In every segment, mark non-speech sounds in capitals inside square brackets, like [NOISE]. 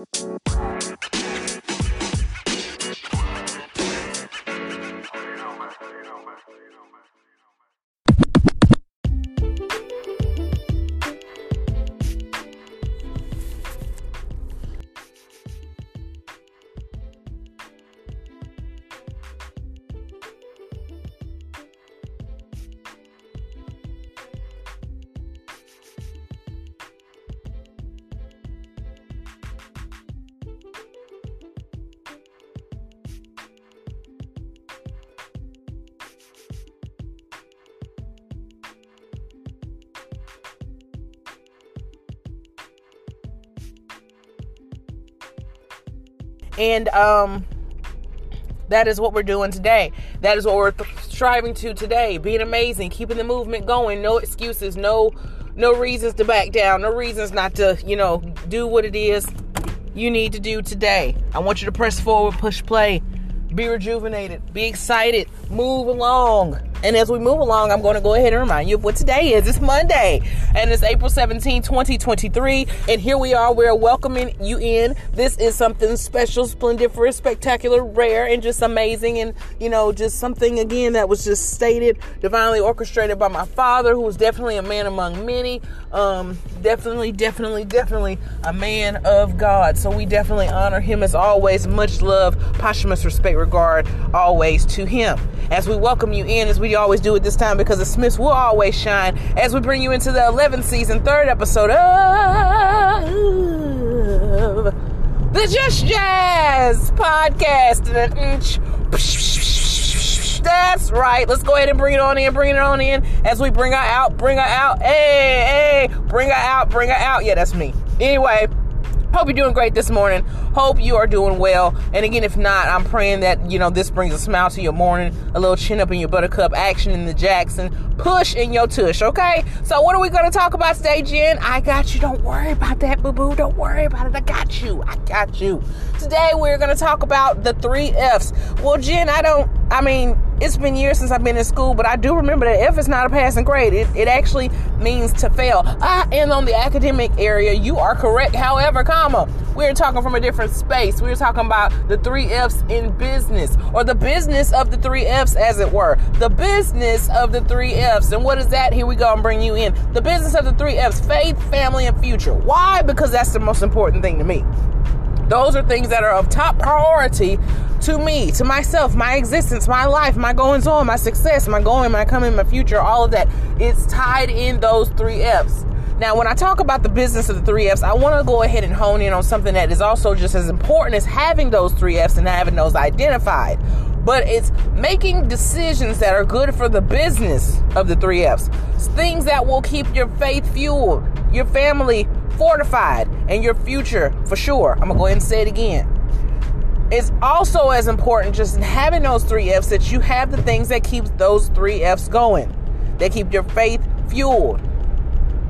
Música And um that is what we're doing today. That is what we're th- striving to today. Being amazing, keeping the movement going, no excuses, no no reasons to back down, no reasons not to, you know, do what it is you need to do today. I want you to press forward, push play, be rejuvenated, be excited, move along. And as we move along, I'm going to go ahead and remind you of what today is. It's Monday, and it's April 17, 2023. And here we are. We're welcoming you in. This is something special, splendiferous, spectacular, rare, and just amazing. And, you know, just something, again, that was just stated, divinely orchestrated by my father, who was definitely a man among many. Um, definitely, definitely, definitely a man of God. So we definitely honor him as always. Much love, posthumous respect, regard always to him. As we welcome you in, as we always do at this time, because the Smiths will always shine, as we bring you into the 11th season, third episode of the Just Jazz podcast. That's right. Let's go ahead and bring it on in, bring it on in as we bring her out, bring her out. Hey, hey, bring her out, bring her out. Yeah, that's me. Anyway, Hope you're doing great this morning. Hope you are doing well. And again, if not, I'm praying that, you know, this brings a smile to your morning, a little chin up in your buttercup, action in the Jackson, push in your tush, okay? So, what are we going to talk about today, Jen? I got you. Don't worry about that, boo boo. Don't worry about it. I got you. I got you. Today, we're going to talk about the three F's. Well, Jen, I don't, I mean, it's been years since I've been in school, but I do remember that F is not a passing grade. It, it actually means to fail. Ah, and on the academic area, you are correct. However, comma, we're talking from a different space. We're talking about the three F's in business, or the business of the three F's, as it were. The business of the three F's. And what is that? Here we go and bring you in. The business of the three F's faith, family, and future. Why? Because that's the most important thing to me. Those are things that are of top priority to me, to myself, my existence, my life, my goings on, my success, my going, my coming, my future, all of that. It's tied in those three F's. Now, when I talk about the business of the three F's, I want to go ahead and hone in on something that is also just as important as having those three F's and having those identified. But it's making decisions that are good for the business of the three F's. Things that will keep your faith fueled, your family fortified and your future for sure. I'm gonna go ahead and say it again. It's also as important just in having those three F's that you have the things that keep those three F's going. That keep your faith fueled,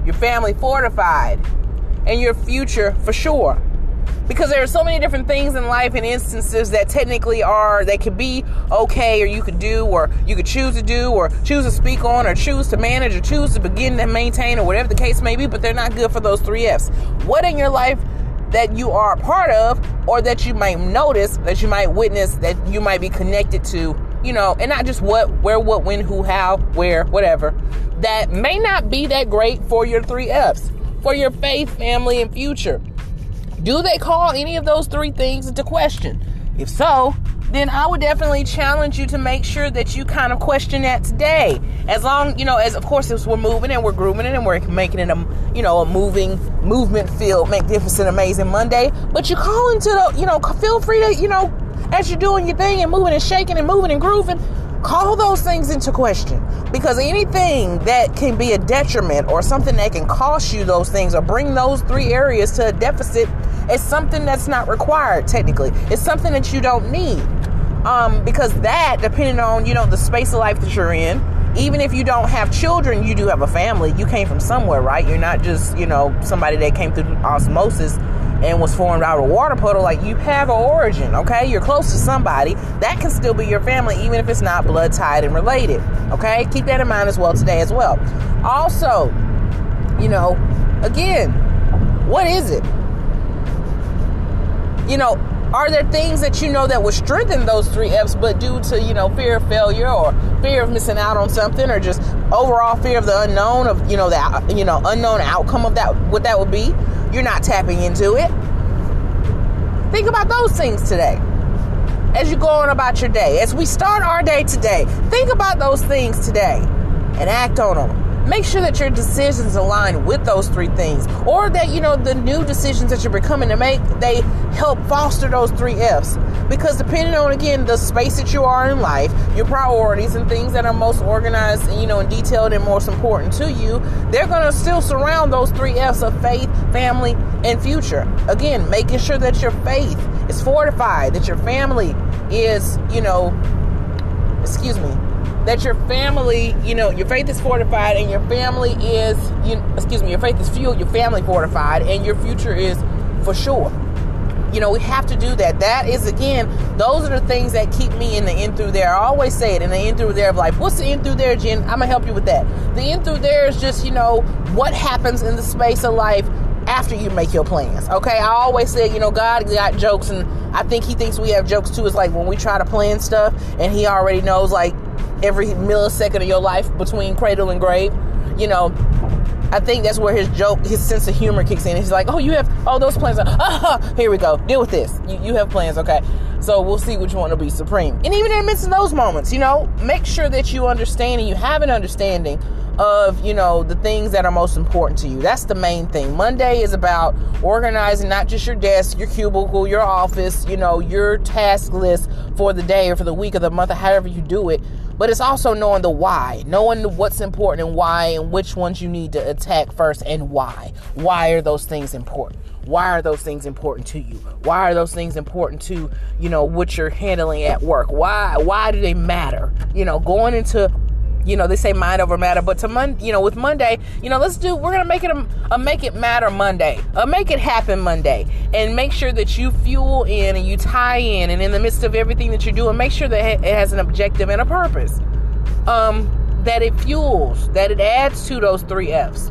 your family fortified, and your future for sure because there are so many different things in life and instances that technically are they could be okay or you could do or you could choose to do or choose to speak on or choose to manage or choose to begin to maintain or whatever the case may be but they're not good for those three f's what in your life that you are a part of or that you might notice that you might witness that you might be connected to you know and not just what where what when who how where whatever that may not be that great for your three f's for your faith family and future do they call any of those three things into question? If so, then I would definitely challenge you to make sure that you kind of question that today. As long, you know, as of course, as we're moving and we're grooming it and we're making it a, you know, a moving, movement filled, magnificent, amazing Monday. But you call into the, you know, feel free to, you know, as you're doing your thing and moving and shaking and moving and grooving, call those things into question because anything that can be a detriment or something that can cost you those things or bring those three areas to a deficit is something that's not required technically it's something that you don't need um, because that depending on you know the space of life that you're in even if you don't have children you do have a family you came from somewhere right you're not just you know somebody that came through osmosis and was formed out of a water puddle, like you have an origin, okay? You're close to somebody. That can still be your family, even if it's not blood tied and related, okay? Keep that in mind as well today as well. Also, you know, again, what is it? you know, are there things that you know that would strengthen those three F's, but due to you know fear of failure or fear of missing out on something, or just overall fear of the unknown of you know that you know unknown outcome of that what that would be, you're not tapping into it. Think about those things today as you go on about your day. As we start our day today, think about those things today and act on them make sure that your decisions align with those three things or that you know the new decisions that you're becoming to make they help foster those three f's. Because depending on again the space that you are in life your priorities and things that are most organized and you know and detailed and most important to you they're going to still surround those three f's of faith family and future. Again making sure that your faith is fortified that your family is you know excuse me that your family, you know, your faith is fortified and your family is, you, excuse me, your faith is fueled, your family fortified, and your future is for sure. You know, we have to do that. That is, again, those are the things that keep me in the in through there. I always say it in the in through there of life. What's the in through there, Jen? I'm going to help you with that. The in through there is just, you know, what happens in the space of life after you make your plans. Okay, I always say, you know, God got jokes, and I think He thinks we have jokes too. It's like when we try to plan stuff, and He already knows, like, every millisecond of your life between cradle and grave. You know, I think that's where his joke, his sense of humor kicks in. He's like, "Oh, you have all oh, those plans. Ah, here we go. Deal with this. You, you have plans, okay? So we'll see which one will be supreme." And even in the midst of those moments, you know, make sure that you understand and you have an understanding of you know the things that are most important to you that's the main thing monday is about organizing not just your desk your cubicle your office you know your task list for the day or for the week or the month or however you do it but it's also knowing the why, knowing what's important and why, and which ones you need to attack first and why. Why are those things important? Why are those things important to you? Why are those things important to, you know, what you're handling at work? Why why do they matter? You know, going into you know they say mind over matter but to mon you know with monday you know let's do we're gonna make it a, a, make it matter monday a make it happen monday and make sure that you fuel in and you tie in and in the midst of everything that you're doing make sure that it has an objective and a purpose um that it fuels that it adds to those three f's.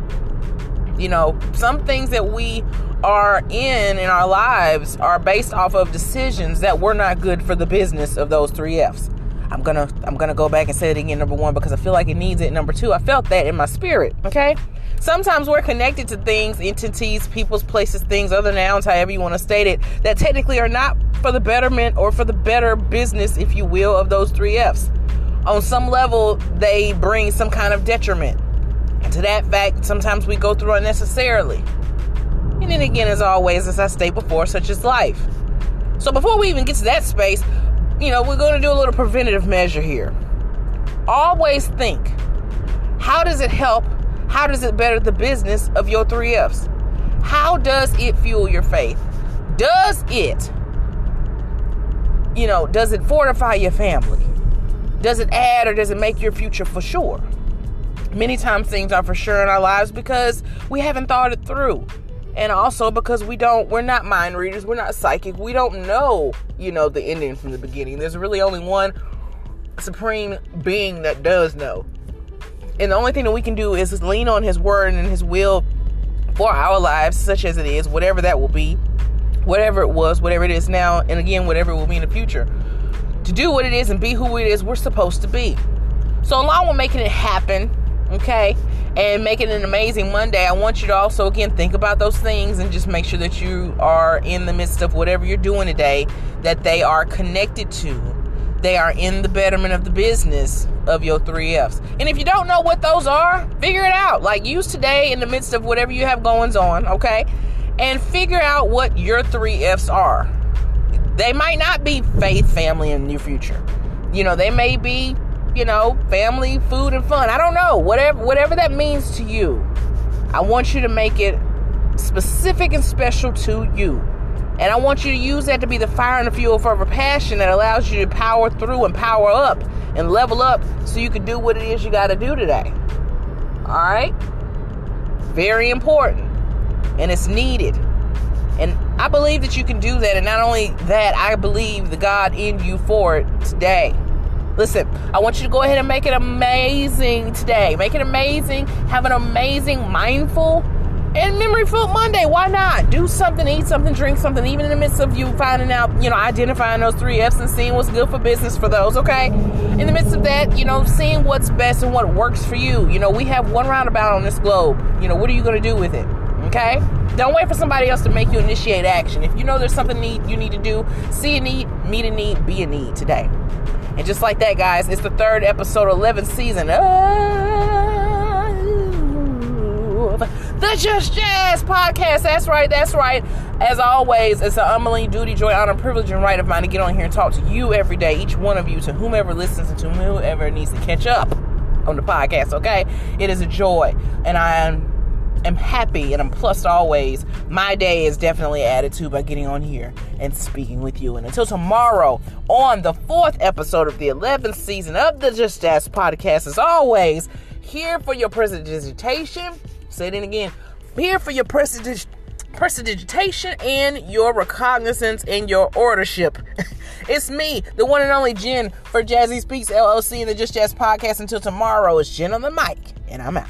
You know some things that we are in in our lives are based off of decisions that were not good for the business of those three f's I'm gonna I'm gonna go back and say it again number one because I feel like it needs it. Number two, I felt that in my spirit. Okay. Sometimes we're connected to things, entities, people's places, things, other nouns, however you want to state it, that technically are not for the betterment or for the better business, if you will, of those three F's. On some level, they bring some kind of detriment. And to that fact, sometimes we go through unnecessarily. And then again, as always, as I stated before, such is life. So before we even get to that space, you know, we're going to do a little preventative measure here. Always think how does it help? How does it better the business of your three F's? How does it fuel your faith? Does it, you know, does it fortify your family? Does it add or does it make your future for sure? Many times things are for sure in our lives because we haven't thought it through and also because we don't we're not mind readers we're not psychic. We don't know you know the ending from the beginning. There's really only one supreme being that does know. And the only thing that we can do is lean on his word and his will for our lives such as it is whatever that will be whatever it was whatever it is now and again whatever it will be in the future. To do what it is and be who it is we're supposed to be. So along with making it happen okay and make it an amazing monday i want you to also again think about those things and just make sure that you are in the midst of whatever you're doing today that they are connected to. They are in the betterment of the business of your three f's. And if you don't know what those are figure it out. Like use today in the midst of whatever you have goings on okay? And figure out what your three f's are. They might not be faith family and your future. You know they may be you know, family, food, and fun. I don't know. Whatever whatever that means to you. I want you to make it specific and special to you. And I want you to use that to be the fire and the fuel for a passion that allows you to power through and power up and level up so you can do what it is you got to do today. All right? Very important. And it's needed. And I believe that you can do that. And not only that, I believe the God in you for it today. Listen, I want you to go ahead and make it amazing today. Make it amazing. Have an amazing, mindful, And Memory Food Monday, why not? Do something, eat something, drink something, even in the midst of you finding out, you know, identifying those three F's and seeing what's good for business for those, okay? In the midst of that, you know, seeing what's best and what works for you. You know, we have one roundabout on this globe. You know, what are you going to do with it? Okay? Don't wait for somebody else to make you initiate action. If you know there's something need you need to do, see a need, meet a need, be a need today. And just like that, guys, it's the third episode, 11th season of the Just Jazz podcast. That's right, that's right. As always, it's an unbelievable duty, joy, honor, privilege, and right of mine to get on here and talk to you every day, each one of you, to whomever listens and to whoever needs to catch up on the podcast, okay? It is a joy. And I am am happy and I'm plus always. My day is definitely added to by getting on here and speaking with you. And until tomorrow, on the fourth episode of the 11th season of the Just Jazz podcast, as always, here for your prestidigitation. Say it again. Here for your prestidig- prestidigitation and your recognizance and your ordership. [LAUGHS] it's me, the one and only Jen for Jasespeaks LLC and the Just Jazz podcast. Until tomorrow, it's Jen on the mic, and I'm out.